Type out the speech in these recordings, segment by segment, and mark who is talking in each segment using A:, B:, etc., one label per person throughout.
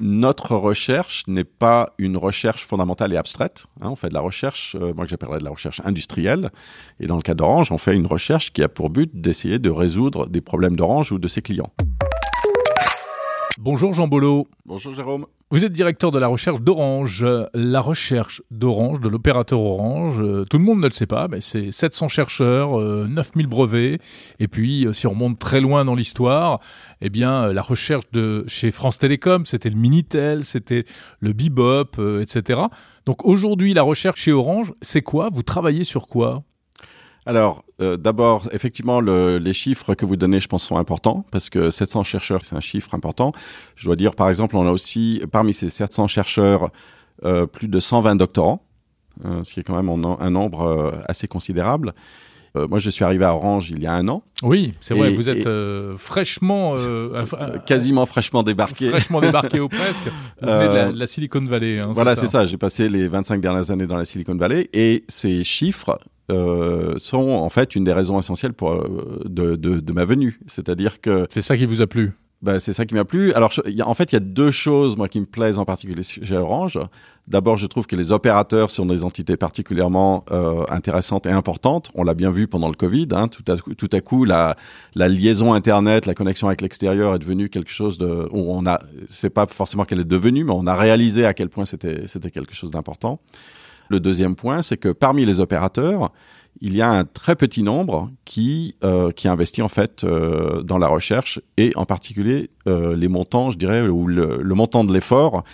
A: notre recherche n'est pas une recherche fondamentale et abstraite. Hein. on fait de la recherche, euh, moi que j'appellerais de la recherche industrielle. Et dans le cas d'Orange, on fait une recherche qui a pour but d'essayer de résoudre des problèmes d'Orange ou de ses clients.
B: Bonjour Jean Bolo.
A: Bonjour Jérôme.
B: Vous êtes directeur de la recherche d'Orange. La recherche d'Orange, de l'opérateur Orange, euh, tout le monde ne le sait pas, mais c'est 700 chercheurs, 9000 euh, brevets. Et puis, euh, si on remonte très loin dans l'histoire, eh bien, la recherche de chez France Télécom, c'était le Minitel, c'était le Bebop, etc. Donc aujourd'hui, la recherche chez Orange, c'est quoi? Vous travaillez sur quoi?
A: Alors, euh, d'abord, effectivement, les chiffres que vous donnez, je pense, sont importants parce que 700 chercheurs, c'est un chiffre important. Je dois dire, par exemple, on a aussi, parmi ces 700 chercheurs, euh, plus de 120 doctorants, euh, ce qui est quand même un, nombre assez considérable. Moi, je suis arrivé à Orange il y a un an.
B: Oui, c'est vrai, vous êtes fraîchement...
A: quasiment fraîchement débarqué.
B: Fraîchement débarqué ou presque. Vous venez de la, Silicon Valley. Hein,
A: voilà, c'est ça. J'ai passé les 25 dernières années dans la Silicon Valley et ces chiffres euh, sont en fait une des raisons essentielles pour, euh, de, de, ma venue. C'est-à-dire que...
B: C'est ça qui vous a plu
A: ben, c'est ça qui m'a plu. Alors, en fait, il y a deux choses, moi, qui me plaisent en particulier chez Orange. D'abord, je trouve que les opérateurs sont des entités particulièrement euh, intéressantes et importantes. On l'a bien vu pendant le Covid. Hein. Tout, à, tout à coup, la, la liaison Internet, la connexion avec l'extérieur est devenue quelque chose de... Où on a... C'est pas forcément qu'elle est devenue, mais on a réalisé à quel point c'était quelque chose d'important. Le deuxième point, c'est que parmi les opérateurs, il y a un très petit nombre qui, euh, qui investit en fait euh, dans la recherche et en particulier euh, les montants, je dirais, ou le montant de l'effort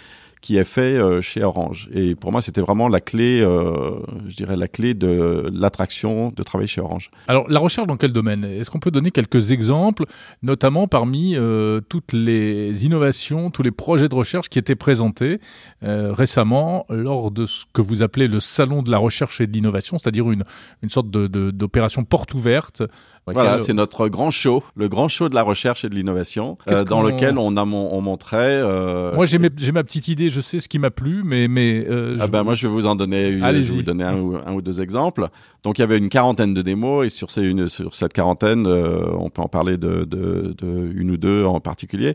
A: qui est fait euh, chez Orange. Et pour moi, c'était vraiment la clé, euh, je dirais, la clé de l'attraction de travailler chez Orange.
B: Alors, la recherche dans quel domaine? Est-ce qu'on peut donner quelques exemples, notamment parmi euh, toutes les innovations, tous les projets de recherche qui étaient présentés récemment lors de ce que vous appelez le salon de la recherche et de l'innovation, c'est-à-dire une, une sorte d'opération de, porte ouverte
A: voilà, c'est notre grand show, le grand show de la recherche et de l'innovation, euh, dans lequel on a on montrait. Euh...
B: Moi, j'ai ma petite idée, je sais ce qui m'a plu, mais mais.
A: Euh, ah ben moi, je vais vous en donner, une, je vais vous donner un, un, ou deux exemples. Donc il y avait une quarantaine de démos et sur ces une, sur cette quarantaine, euh, on peut en parler de, de, de, une ou deux en particulier.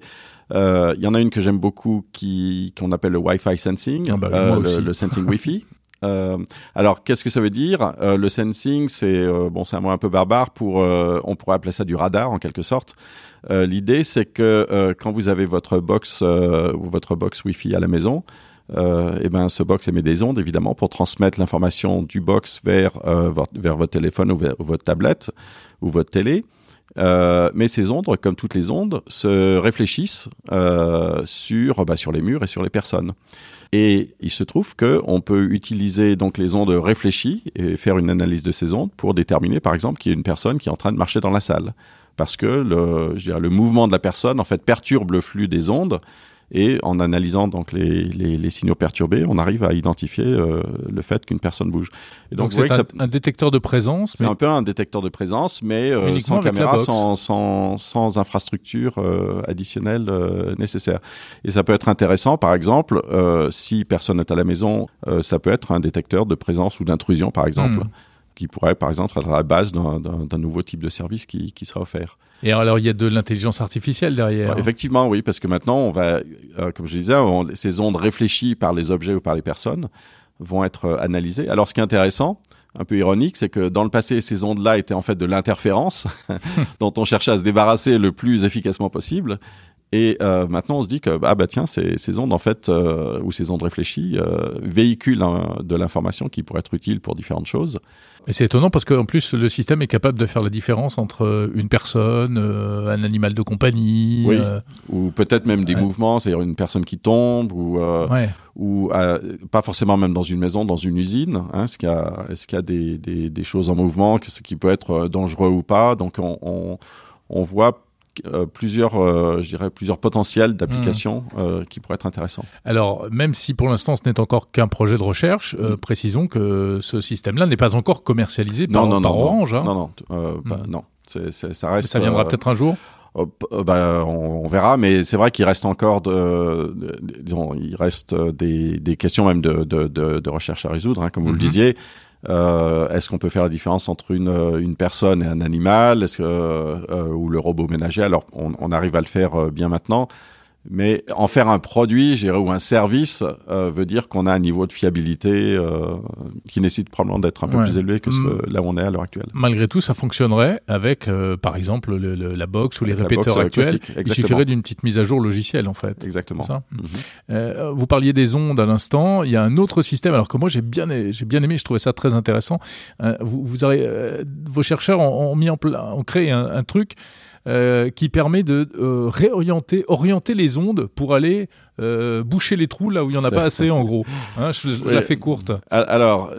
A: Euh, il y en a une que j'aime beaucoup qui qu'on appelle le Wi-Fi sensing, ah bah, le, le, sensing Wi-Fi. Euh, alors, qu'est-ce que ça veut dire? Euh, Le sensing, c'est euh, bon, c'est un mot un peu barbare pour, on pourrait appeler ça du radar en quelque sorte. L'idée, c'est que quand vous avez votre box ou votre box Wi-Fi à la maison, euh, et ben ce box émet des ondes évidemment pour transmettre l'information du box vers vers votre téléphone ou, vers, votre tablette ou votre télé. Euh, mais ces ondes, comme toutes les ondes, se réfléchissent euh, sur, bah, sur les murs et sur les personnes. Et il se trouve qu'on peut utiliser donc les ondes réfléchies et faire une analyse de ces ondes pour déterminer, par exemple, qu'il y a une personne qui est en train de marcher dans la salle. Parce que le, le mouvement de la personne, en fait, perturbe le flux des ondes et en analysant donc les, les, les, signaux perturbés, on arrive à identifier euh, le fait qu'une personne bouge.
B: Et donc, c'est un, un, détecteur de présence.
A: C'est un peu un détecteur de présence, mais euh, sans caméra, sans, sans, sans, infrastructure euh, additionnelle euh, nécessaire. Et ça peut être intéressant, par exemple, si personne n'est à la maison, ça peut être un détecteur de présence ou d'intrusion, par exemple. Hmm qui pourrait par exemple être à la base d'un nouveau type de service qui, qui, sera offert.
B: Et alors il y a de l'intelligence artificielle derrière.
A: effectivement, oui, parce que maintenant on va, euh, comme je disais, ces ondes réfléchies par les objets ou par les personnes vont être euh, analysées. Alors ce qui est intéressant, un peu ironique, c'est que dans le passé, ces ondes-là étaient en fait de l'interférence dont on cherchait à se débarrasser le plus efficacement possible. Et euh, maintenant, on se dit que ah bah tiens, ces, ces ondes en fait euh, ou ces ondes réfléchies euh, véhiculent de l'information qui pourrait être utile pour différentes choses.
B: Et c'est étonnant parce qu'en plus, le système est capable de faire la différence entre une personne, un animal de compagnie,
A: oui. ou peut-être même des mouvements, c'est-à-dire une personne qui tombe ou ouais. ou pas forcément même dans une maison, dans une usine. Hein, est-ce qu'il y a y des, des, des, choses en mouvement, ce qui peut être dangereux ou pas. Donc on, on, on voit euh, plusieurs, euh, je dirais, plusieurs potentiels d'applications hmm. euh, qui pourraient être intéressants.
B: Alors, même si pour l'instant ce n'est encore qu'un projet de recherche, hmm. précisons que ce système-là n'est pas encore commercialisé par,
A: non,
B: par Orange.
A: Non, non, bah, non. ça reste.
B: Ça viendra peut-être un jour.
A: Bah, on, verra, mais c'est vrai qu'il reste encore de, disons, il reste des, des questions même de, de, de, recherche à résoudre, hein, comme vous le disiez. Euh, est-ce qu'on peut faire la différence entre une, euh, une personne et un animal? Est-ce euh, ou le robot ménager? Alors, on, arrive à le faire bien maintenant, Mais en faire un produit, ou un service, euh, veut dire qu'on a un niveau de fiabilité euh, qui nécessite probablement d'être un peu plus élevé que ce, là où on est à l'heure actuelle.
B: Malgré tout, ça fonctionnerait avec, euh, par exemple, le, la box ou les répéteurs actuels. Il suffirait d'une petite mise à jour logicielle, en fait.
A: Exactement. Ça
B: mhm. vous parliez des ondes à l'instant. Il y a un autre système, alors que moi j'ai bien, j'ai bien aimé, je trouvais ça très intéressant. vous, vous avez, vos chercheurs ont, mis en ont créé un, un truc euh, qui permet de euh, réorienter, orienter les ondes pour aller euh, boucher les trous là où il n'y en a pas assez, en gros. Hein, je, la fais courte.
A: Alors,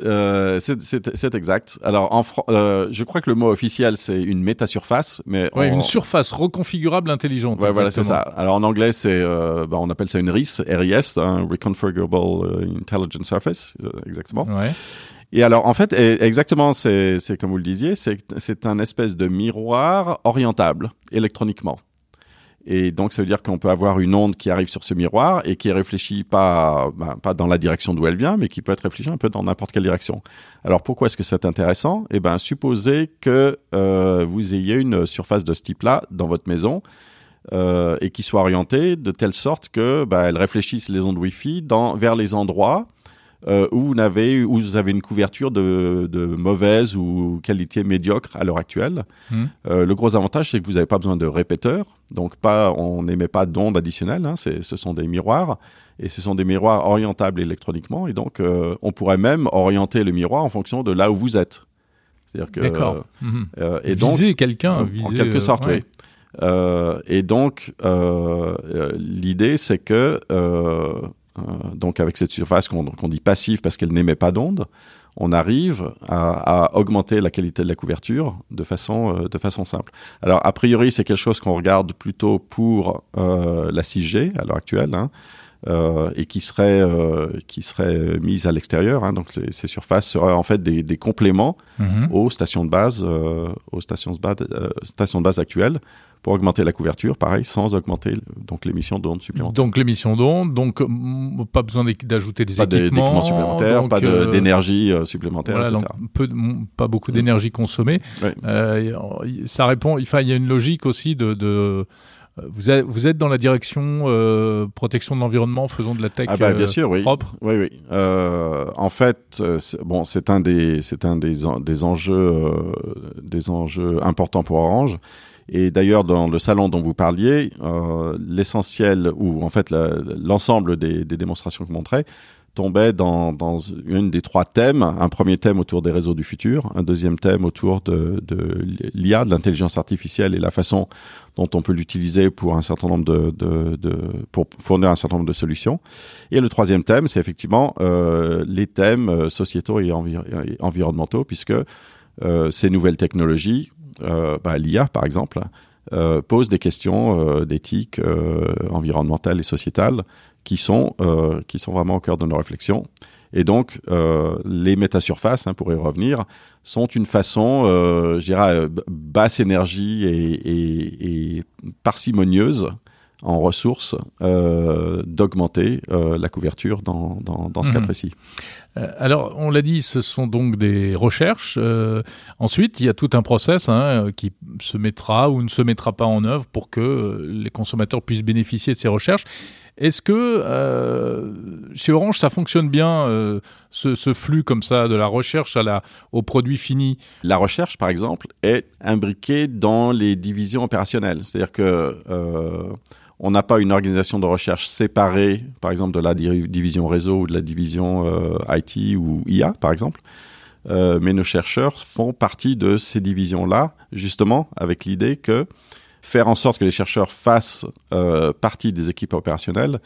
A: c'est exact. Alors, en je crois que le mot officiel, c'est une métasurface. Mais
B: une surface reconfigurable intelligente.
A: Ouais, voilà, c'est ça. Alors, en anglais, c'est, bah, on appelle ça une RIS, RIS, un Reconfigurable Intelligent Surface, exactement. Ouais. Et alors, en fait, exactement, c'est comme vous le disiez, c'est un espèce de miroir orientable électroniquement. Et donc, ça veut dire qu'on peut avoir une onde qui arrive sur ce miroir et qui est réfléchie pas, ben, pas dans la direction d'où elle vient, mais qui peut être réfléchie un peu dans n'importe quelle direction. Alors, pourquoi est-ce que c'est intéressant? Eh ben, supposez que euh, vous ayez une surface de ce type-là dans votre maison euh, et qui soit orientée de telle sorte que ben, elle réfléchisse les ondes Wi-Fi vers les endroits euh, où, vous avez, où vous avez une couverture de, de mauvaise ou qualité médiocre à l'heure actuelle. Hmm. Euh, le gros avantage, c'est que vous n'avez pas besoin de répéteurs, donc pas, on n'émet pas d'ondes additionnelles, hein, ce sont des miroirs, et ce sont des miroirs orientables électroniquement, et donc euh, on pourrait même orienter le miroir en fonction de là où vous êtes.
B: C'est-à-dire que... D'accord. Euh, et viser quelqu'un,
A: en quelque sorte, oui. et donc, l'idée, c'est que donc avec cette surface qu'on dit passive parce qu'elle n'émet pas d'onde, on arrive à, augmenter la qualité de la couverture de façon, euh, de façon simple. Alors, a priori, c'est quelque chose qu'on regarde plutôt pour euh, la 6G à l'heure actuelle, hein, et qui serait, qui serait mise à l'extérieur. Hein, donc, ces, surfaces seraient en fait des, compléments mm-hmm. aux stations de base, aux stations de base, stations de base actuelles pour augmenter la couverture, pareil, sans augmenter donc l'émission d'ondes supplémentaires.
B: Donc l'émission d'ondes, donc pas besoin d'ajouter des équipements,
A: supplémentaires, pas euh, d'énergie euh, supplémentaire, etc.
B: peu, pas beaucoup mm. d'énergie consommée. Euh, ça répond. il y a une logique aussi de, vous êtes, vous êtes, dans la direction protection de l'environnement, faisons de la tech
A: ah bah, bien sûr, oui.
B: propre.
A: Oui, oui. en fait, bon, c'est un des, c'est un des, des enjeux, des enjeux importants pour Orange. Et d'ailleurs, dans le salon dont vous parliez, euh, l'essentiel, ou en fait l'ensemble des, des, démonstrations que je montrais, tombait dans, dans, une des trois thèmes. Un premier thème autour des réseaux du futur, un deuxième thème autour de, l'IA, de l'intelligence artificielle et la façon dont on peut l'utiliser pour un certain nombre de, fournir un certain nombre de solutions. Et le troisième thème, c'est effectivement euh, les thèmes euh, sociétaux et, environnementaux, puisque euh, ces nouvelles technologies bah, l'IA par exemple, euh, pose des questions d'éthique environnementale et sociétale qui sont, qui sont vraiment au cœur de nos réflexions. Et donc, les métasurfaces, hein, pour y revenir, sont une façon, je dirais, basse énergie et, et parcimonieuse en ressources euh, d'augmenter euh, la couverture dans, dans, dans ce cas mhm. précis.
B: Euh, alors, on l'a dit, ce sont donc des recherches. ensuite, il y a tout un process hein, qui se mettra ou ne se mettra pas en œuvre pour que les consommateurs puissent bénéficier de ces recherches. Est-ce que chez Orange, ça fonctionne bien, ce, ce, flux comme ça, de la recherche à la, au produit fini?
A: La recherche, par exemple, est imbriquée dans les divisions opérationnelles. C'est-à-dire que on n'a pas une organisation de recherche séparée, par exemple, de la division réseau ou de la division euh, IT ou IA, par exemple. Euh, mais nos chercheurs font partie de ces divisions-là, justement, avec l'idée que faire en sorte que les chercheurs fassent euh, partie des équipes opérationnelles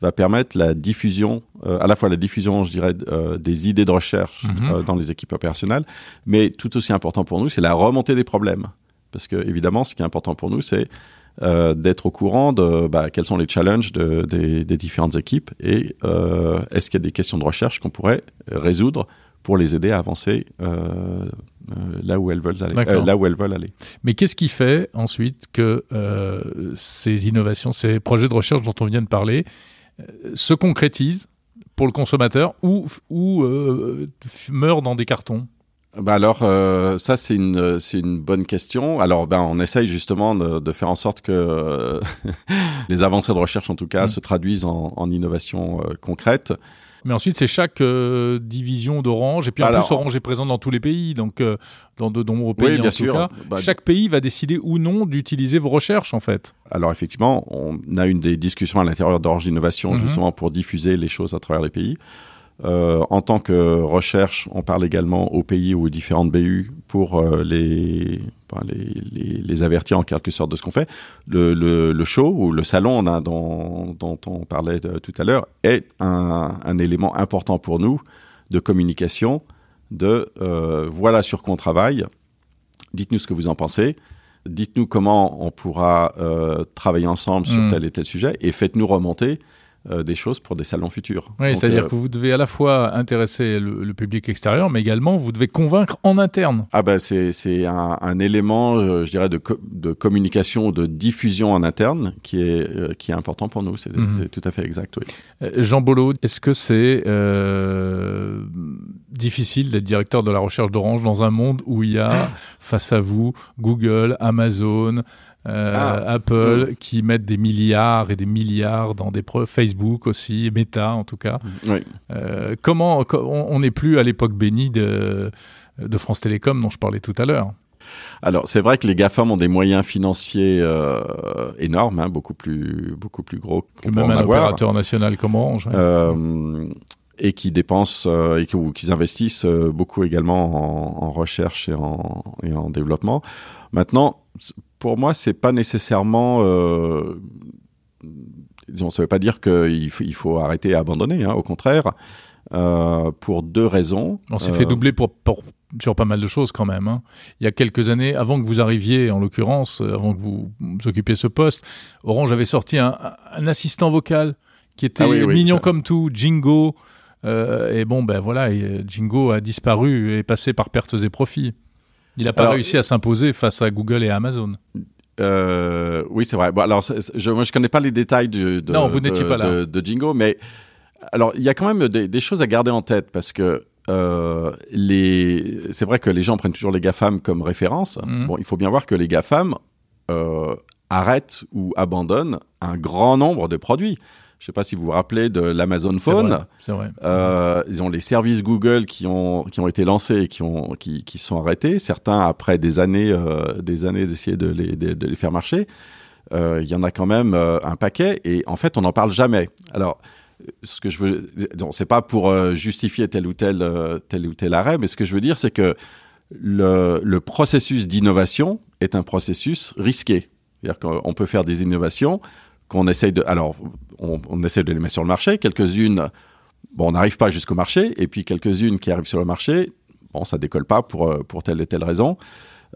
A: va permettre la diffusion, à la fois la diffusion, je dirais, des idées de recherche mm-hmm. dans les équipes opérationnelles, mais tout aussi important pour nous, c'est la remontée des problèmes. Parce que, évidemment, ce qui est important pour nous, c'est euh, d'être au courant de bah, quels sont les challenges de, des, des, différentes équipes et euh, est-ce qu'il y a des questions de recherche qu'on pourrait résoudre pour les aider à avancer euh, euh là où elles veulent aller. Euh, là où elles veulent aller.
B: Mais qu'est-ce qui fait ensuite que ces innovations, ces projets de recherche dont on vient de parler, se concrétisent pour le consommateur ou, ou meurent dans des cartons?
A: Bah alors euh, ça c'est une c'est une bonne question. Alors ben on essaye justement de, de faire en sorte que euh, les avancées de recherche en tout cas mmh. se traduisent en, en innovation euh, concrète.
B: Mais ensuite, c'est chaque euh, division d'Orange. Et puis en plus, Orange est présent dans tous les pays, donc euh, dans de nombreux pays en tout cas. Bah, chaque pays va décider ou non d'utiliser vos recherches, en fait.
A: Alors effectivement, on a une des discussions à l'intérieur d'Orange Innovation, mhm. justement pour diffuser les choses à travers les pays. Euh, en tant que recherche, on parle également aux pays ou aux différentes BU pour euh, les, les, les, avertir en quelque sorte de ce qu'on fait. Le, le, show ou le salon dont, dont, on parlait tout à l'heure est un, un, élément important pour nous de communication, de euh, voilà sur quoi on travaille, dites-nous ce que vous en pensez, dites-nous comment on pourra travailler ensemble sur mmh. tel et tel sujet et faites-nous remonter euh, des choses pour des salons futurs.
B: Oui, c'est-à-dire euh, que vous devez à la fois intéresser le, public extérieur, mais également vous devez convaincre en interne.
A: Ah ben c'est un, un, élément, euh, je dirais, de, de communication, de diffusion en interne qui est, qui est important pour nous. C'est mhm. tout à fait exact, oui.
B: Jean Bolo, est-ce que c'est difficile d'être directeur de la recherche d'Orange dans un monde où il y a face à vous Google, Amazon, euh, ah. Apple mm. qui mettent des milliards et des milliards dans des preuves, Facebook aussi, Meta en tout cas.
A: Oui.
B: Euh, comment on n'est plus à l'époque bénie de, de France Télécom dont je parlais tout à l'heure.
A: Alors c'est vrai que les GAFAM ont des moyens financiers euh, énormes, hein, beaucoup plus beaucoup plus gros
B: que même un opérateur national comme Orange. Hein.
A: Euh, et qui dépensent euh, et qui, investissent euh, beaucoup également en, en recherche et en, et en, développement. Maintenant, pour moi, c'est pas nécessairement euh, disons, ça veut pas dire qu'il faut, il faut arrêter et abandonner. Hein, au contraire, euh, pour deux raisons.
B: On s'est fait doubler pour, pour, sur pas mal de choses quand même. Hein. Il y a quelques années, avant que vous arriviez, en l'occurrence, avant que vous, vous occupiez ce poste, Orange avait sorti un, un assistant vocal qui était ah mignon comme tout, Jingo. Euh, et bon, ben voilà, Jingo a disparu et est passé par pertes et profits. Il n'a pas réussi à s'imposer face à Google et Amazon.
A: Euh, oui, c'est vrai. Bon, alors, je, moi, je connais pas les détails de,
B: non, vous n'étiez pas
A: là. De, Jingo, mais alors, il y a quand même des, choses à garder en tête parce que euh, les, c'est vrai que les gens prennent toujours les GAFAM comme référence. Mhm. Bon, il faut bien voir que les GAFAM euh, arrêtent ou abandonnent un grand nombre de produits. Je ne sais pas si vous vous rappelez de l'Amazon Phone.
B: C'est vrai.
A: Euh, ils ont les services Google qui ont qui ont été lancés et qui ont qui, qui sont arrêtés. Certains après des années euh, des années d'essayer de les de, les faire marcher. Euh, il y en a quand même un paquet et en fait on n'en parle jamais. Alors ce que je veux, c'est pas pour justifier tel ou tel tel ou tel arrêt, mais ce que je veux dire c'est que le, le processus d'innovation est un processus risqué. C'est-à-dire qu'on peut faire des innovations qu'on essaye de. Alors, on, on, essaie de les mettre sur le marché. Quelques-unes, bon, on n'arrive pas jusqu'au marché. Et puis quelques-unes qui arrivent sur le marché, bon, ça décolle pas pour, euh, pour telle et telle raison.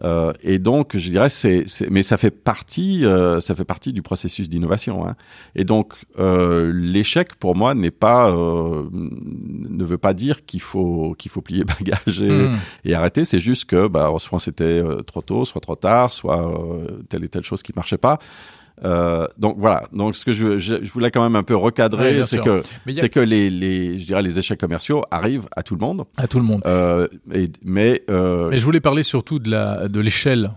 A: Euh, et donc, je dirais, c'est, mais ça fait partie, euh, ça fait partie du processus d'innovation. Hein. Et donc, euh, l'échec pour moi n'est pas, ne veut pas dire qu'il faut qu'il faut plier bagage et, hmm. et arrêter. C'est juste que, bah, soit c'était trop tôt, soit trop tard, soit telle et telle chose qui marchait pas. Euh, donc voilà. Donc ce que je, je, voulais quand même un peu recadrer, c'est que c'est que les, les je dirais les échecs commerciaux arrivent à tout le monde.
B: À tout le monde.
A: Euh, et, mais
B: euh... mais je voulais parler surtout de la de l'échelle.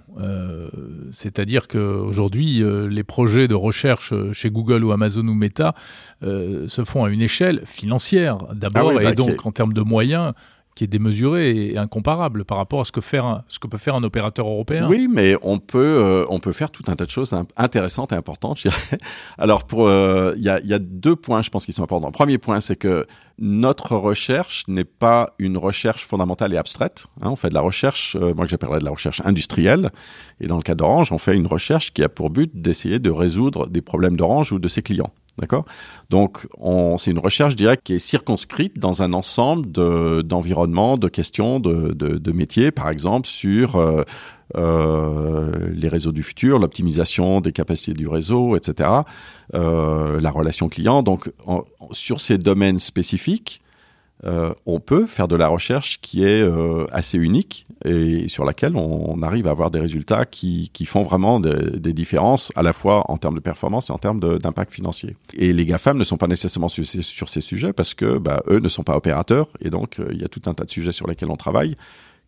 B: C'est-à-dire que aujourd'hui les projets de recherche chez Google ou Amazon ou Meta se font à une échelle financière d'abord ah et bah, donc en termes de moyens qui est démesuré et incomparable par rapport à ce que, faire ce que peut faire un opérateur européen.
A: Oui, mais on peut, euh, on peut faire tout un tas de choses intéressantes et importantes, je dirais. Alors, il euh, y, a, y, a, deux points, je pense, qui sont importants. Premier point, c'est que notre recherche n'est pas une recherche fondamentale et abstraite. Hein. on fait de la recherche, euh, moi que j'appellerais de la recherche industrielle. Et dans le cas d'Orange, on fait une recherche qui a pour but d'essayer de résoudre des problèmes d'Orange ou de ses clients. D'accord? Donc, c'est une recherche, directe qui est circonscrite dans un ensemble d'environnements, de, questions, de, métiers, par exemple, sur euh, euh, les réseaux du futur, l'optimisation des capacités du réseau, etc., euh, la relation client. Donc, sur ces domaines spécifiques, euh, on peut faire de la recherche qui est euh, assez unique et sur laquelle on, arrive à avoir des résultats qui, font vraiment des, différences à la fois en termes de performance et en termes d'impact financier. Et les GAFAM ne sont pas nécessairement sur, ces sujets parce que bah, eux ne sont pas opérateurs et donc euh, il y a tout un tas de sujets sur lesquels on travaille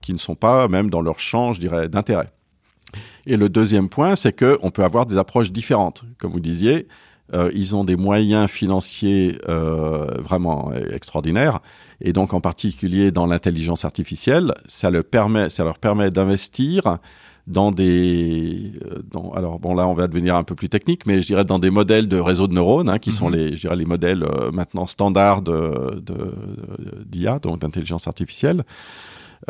A: qui ne sont pas même dans leur champ, je dirais, d'intérêt. Et le deuxième point, c'est qu'on peut avoir des approches différentes. Comme vous disiez, euh, ils ont des moyens financiers euh, vraiment extraordinaires. Et donc, en particulier dans l'intelligence artificielle, ça, leur permet, ça leur permet d'investir dans des, euh, dans, alors bon là on va devenir un peu plus technique, mais je dirais dans des modèles de réseaux de neurones hein, qui sont mhm. les, je dirais les modèles euh, maintenant standards de, d'IA, donc d'intelligence artificielle.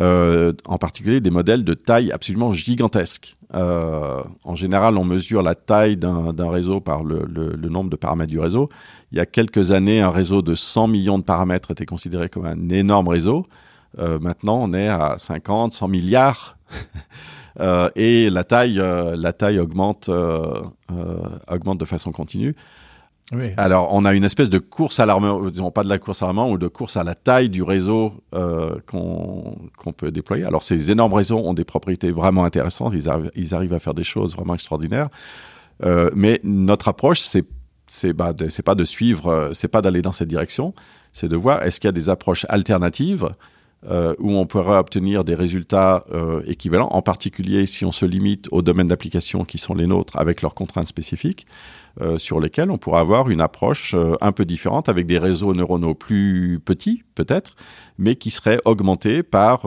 A: Euh, en particulier des modèles de taille absolument gigantesque. Euh, en général, on mesure la taille d'un réseau par le, nombre de paramètres du réseau. Il y a quelques années, un réseau de 100 millions de paramètres était considéré comme un énorme réseau. Euh, maintenant, on est à 50, 100 milliards. Et la taille, la taille augmente, augmente de façon continue. Alors, on a une espèce de course à l'armement, disons pas de la course à l'armement, ou de course à la taille du réseau euh, qu'on peut déployer. Alors, ces énormes réseaux ont des propriétés vraiment intéressantes, ils, arrivent, ils arrivent à faire des choses vraiment extraordinaires. Euh, mais notre approche, c'est c'est pas de suivre, euh, c'est pas d'aller dans cette direction, c'est de voir est-ce qu'il y a des approches alternatives euh, où on pourrait obtenir des résultats euh, équivalents, en particulier si on se limite aux domaines d'application qui sont les nôtres avec leurs contraintes spécifiques, euh, sur lesquels on pourrait avoir une approche un peu différente avec des réseaux neuronaux plus petits peut-être, mais qui seraient augmentés par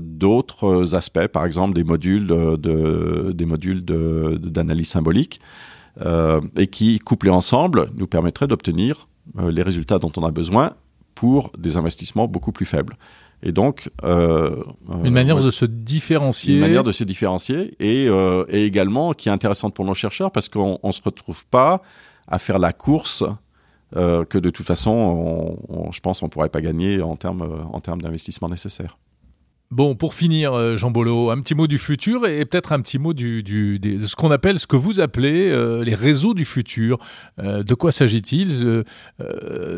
A: d'autres aspects, par exemple des modules de, des modules d'analyse symbolique, et qui couplés ensemble nous permettraient d'obtenir les résultats dont on a besoin pour des investissements beaucoup plus faibles. Et donc,
B: euh, une manière de se différencier.
A: Une manière de se différencier et, euh, et également qui est intéressante pour nos chercheurs parce qu'on ne se retrouve pas à faire la course euh, que de toute façon, je pense, on ne pourrait pas gagner en termes en termes d'investissement nécessaires.
B: Bon, pour finir, euh, Jean Bolo, un petit mot du futur et peut-être un petit mot du, du de ce qu'on appelle, ce que vous appelez euh, les réseaux du futur. Euh, de quoi s'agit-il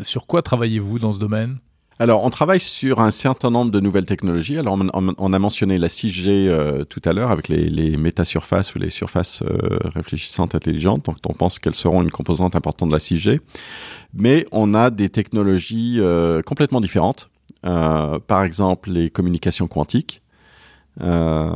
B: Sur quoi travaillez-vous dans ce domaine?
A: Alors, on travaille sur un certain nombre de nouvelles technologies. Alors, on, a mentionné la 6G euh, tout à l'heure avec les, métasurfaces ou les surfaces euh, réfléchissantes intelligentes. Donc, on pense qu'elles seront une composante importante de la 6G. Mais on a des technologies euh, complètement différentes. par exemple, les communications quantiques. Euh,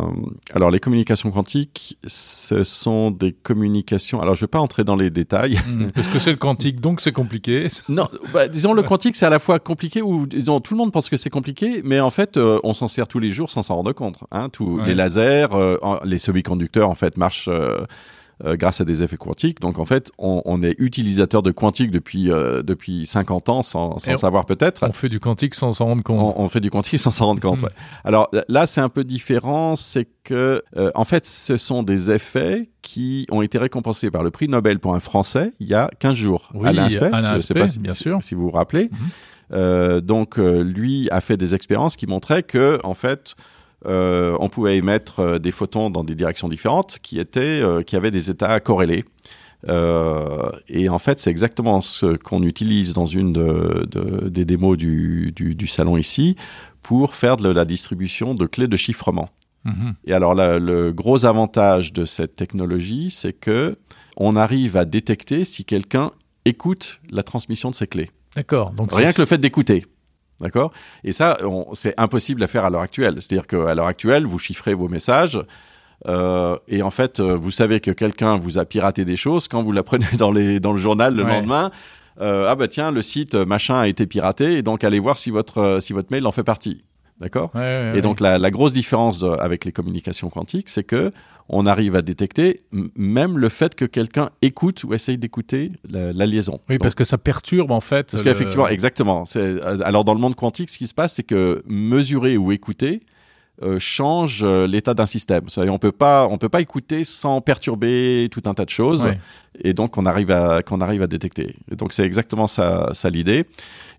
A: alors les communications quantiques, ce sont des communications. Alors je vais pas entrer dans les détails.
B: Hmm, parce que c'est le quantique, donc c'est compliqué.
A: non, bah, disons le quantique, c'est à la fois compliqué ou disons tout le monde pense que c'est compliqué, mais en fait euh, on s'en sert tous les jours sans s'en rendre compte. Hein, tous les lasers, euh, les semi-conducteurs en fait marchent euh, grâce à des effets quantiques. Donc en fait, on, on est utilisateur de quantique depuis euh, depuis 50 ans sans, sans savoir peut-être.
B: On fait du quantique sans s'en rendre compte.
A: On, fait du quantique sans s'en rendre compte. Ouais. Alors là, c'est un peu différent, c'est que euh, en fait, ce sont des effets qui ont été récompensés par le prix Nobel pour un Français il y a 15 jours.
B: Oui, Alain Aspect, je sais pas si, bien sûr.
A: si vous vous rappelez. Hmm. Euh, donc lui a fait des expériences qui montraient que en fait euh, on pouvait émettre euh, des photons dans des directions différentes qui étaient, euh, qui avaient des états corrélés. et en fait, c'est exactement ce qu'on utilise dans une des démos du, salon ici pour faire de la distribution de clés de chiffrement. Mhm. Et alors, le gros avantage de cette technologie, c'est que on arrive à détecter si quelqu'un écoute la transmission de ces clés.
B: D'accord.
A: Donc rien que le fait d'écouter. D'accord? Et ça, c'est impossible à faire à l'heure actuelle. C'est-à-dire qu'à l'heure actuelle, vous chiffrez vos messages. Euh, et en fait, euh, vous savez que quelqu'un vous a piraté des choses quand vous l'apprenez dans, les, dans le journal le lendemain. Euh, ah bah tiens, le site machin a été piraté, et donc allez voir si votre, si votre mail en fait partie. D'accord? Et donc la, la, grosse différence euh, avec les communications quantiques, c'est que on arrive à détecter même le fait que quelqu'un écoute ou essaye d'écouter la, la, liaison.
B: Oui, parce que ça perturbe en fait.
A: Parce qu'effectivement, exactement. Euh, alors dans le monde quantique, ce qui se passe, c'est que mesurer ou écouter, change euh, l'état d'un système. On peut pas, on peut pas écouter sans perturber tout un tas de choses, et donc on arrive à, qu'on arrive à détecter. Et donc c'est exactement ça, ça l'idée.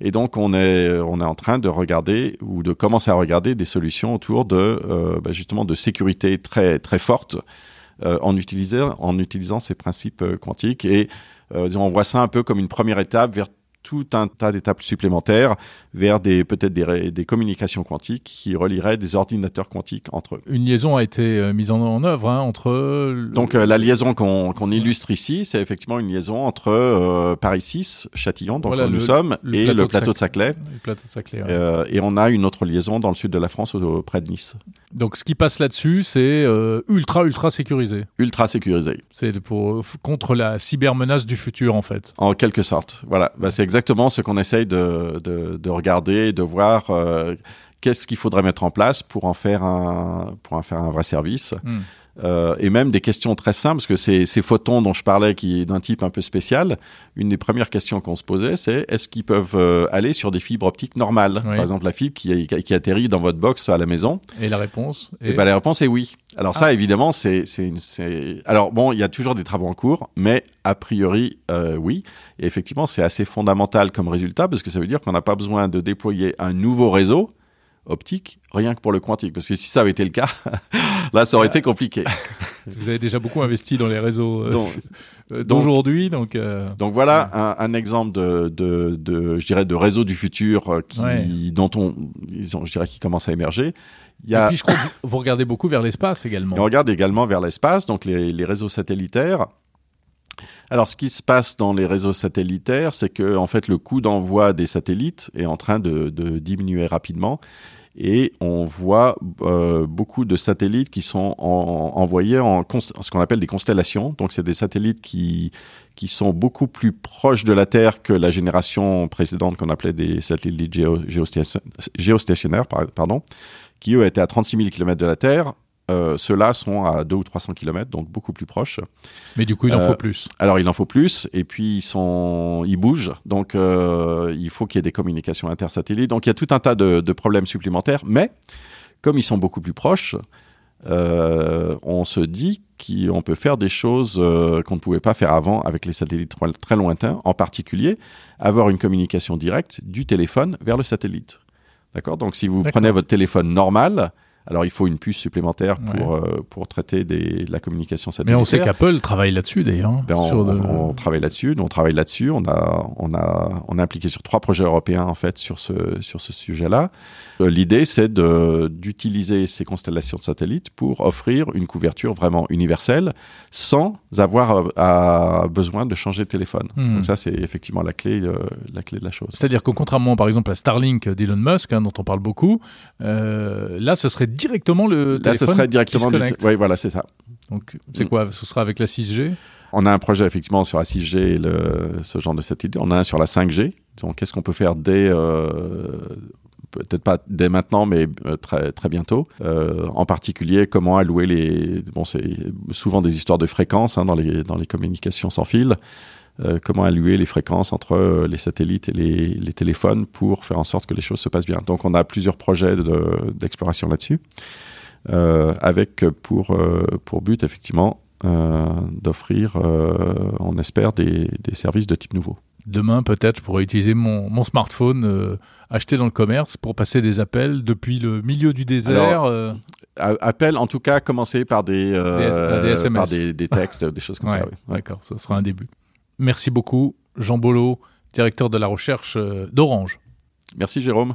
A: Et donc on est, on est en train de regarder ou de commencer à regarder des solutions autour de, euh, bah, justement, de sécurité très très forte en utilisant, en utilisant ces principes quantiques. Et on voit ça un peu comme une première étape vers tout un tas d'étapes supplémentaires vers des peut-être des, des, communications quantiques qui relieraient des ordinateurs quantiques entre eux.
B: Une liaison a été euh, mise en, œuvre hein, entre.
A: Donc euh, la liaison qu'on illustre ici, c'est effectivement une liaison entre euh, Paris 6, Châtillon, donc où nous sommes, et le plateau de Saclay. et on a une autre liaison dans le sud de la France, près de Nice.
B: Donc ce qui passe là-dessus, c'est ultra ultra sécurisé.
A: Ultra sécurisé.
B: C'est pour contre la cybermenace du futur en fait.
A: En quelque sorte. Voilà, bah, c'est exactement ce qu'on essaye de, de, de regarder, de voir euh, qu'est-ce qu'il faudrait mettre en place pour en faire un, pour en faire un vrai service. Hmm. Euh, et même des questions très simples, parce que ces, ces photons dont je parlais, qui est d'un type un peu spécial, une des premières questions qu'on se posait, c'est est-ce qu'ils peuvent euh, aller sur des fibres optiques normales? Par exemple, la fibre qui, qui, atterrit dans votre box à la maison.
B: Et la réponse
A: Et, ben, la réponse est oui. Alors ça, ah. évidemment, c'est, c'est, alors bon, il y a toujours des travaux en cours, mais a priori, euh, oui. Et effectivement, c'est assez fondamental comme résultat, parce que ça veut dire qu'on n'a pas besoin de déployer un nouveau réseau optique, rien que pour le quantique. Parce que si ça avait été le cas, là, ça aurait été compliqué.
B: Vous avez déjà beaucoup investi dans les réseaux euh, euh, d'aujourd'hui, donc. Euh,
A: donc voilà un, exemple de, de, de, je dirais, de réseau du futur qui, dont on, je dirais, qui commence à émerger.
B: Il y a... Et puis je crois que vous regardez beaucoup vers l'espace également.
A: on regarde également vers l'espace, donc les, les réseaux satellitaires. Alors, ce qui se passe dans les réseaux satellitaires, c'est que en fait, le coût d'envoi des satellites est en train de, diminuer rapidement et on voit euh, beaucoup de satellites qui sont envoyés en ce qu'on appelle des constellations. Donc, c'est des satellites qui, qui sont beaucoup plus proches de la Terre que la génération précédente qu'on appelait des satellites géostationnaires, qui eux étaient à 36 000 km de la Terre. Euh, ceux-là sont à 2 ou 300 km, donc beaucoup plus proches.
B: Mais du coup, il en faut euh, plus.
A: Alors, il en faut plus, et puis ils, sont, ils bougent, donc euh, il faut qu'il y ait des communications intersatellites. Donc, il y a tout un tas de, de problèmes supplémentaires, mais comme ils sont beaucoup plus proches, on se dit qu'on peut faire des choses qu'on ne pouvait pas faire avant avec les satellites très lointains, en particulier avoir une communication directe du téléphone vers le satellite. D'accord? Donc, si vous prenez votre téléphone normal, alors il faut une puce supplémentaire pour, euh, pour traiter des, de la communication satellitaire.
B: Mais on sait qu'Apple travaille là-dessus d'ailleurs.
A: Ben, on, travaille là-dessus, on travaille là-dessus. On a, on a, on est impliqué sur trois projets européens en fait sur ce, sur ce sujet-là. Euh, l'idée, c'est d'utiliser ces constellations de satellites pour offrir une couverture vraiment universelle sans avoir à, besoin de changer de téléphone. Hmm. Donc ça, c'est effectivement la clé, euh, la clé de la chose.
B: C'est-à-dire que contrairement, par exemple, à Starlink d'Elon Musk, hein, dont on parle beaucoup, euh, là, ce serait directement le là, ce serait directement qui se
A: Oui, voilà, c'est ça.
B: Donc, c'est quoi? Ce sera avec la 6G
A: on a un projet effectivement sur la 6G et le, ce genre de satellite. On a un sur la 5G. Donc, qu'est-ce qu'on peut faire dès peut-être pas dès maintenant, mais euh, très, très bientôt. Euh, en particulier, comment allouer les... Bon, c'est souvent des histoires de fréquences hein, dans, les, dans les communications sans fil. Euh, comment allouer les fréquences entre les satellites et les, les, téléphones pour faire en sorte que les choses se passent bien. Donc on a plusieurs projets d'exploration là-dessus, avec pour, pour but effectivement d'offrir, on espère, des, des services de type nouveau.
B: Demain, peut-être, je pourrais utiliser mon, smartphone euh, acheté dans le commerce pour passer des appels depuis le milieu du désert.
A: Euh. Appel, en tout cas, commencer par des, SMS. Euh, par des, textes, des choses comme ça.
B: D'accord, ce sera un début. Merci beaucoup, Jean Bolo, directeur de la recherche d'Orange.
A: Merci, Jérôme.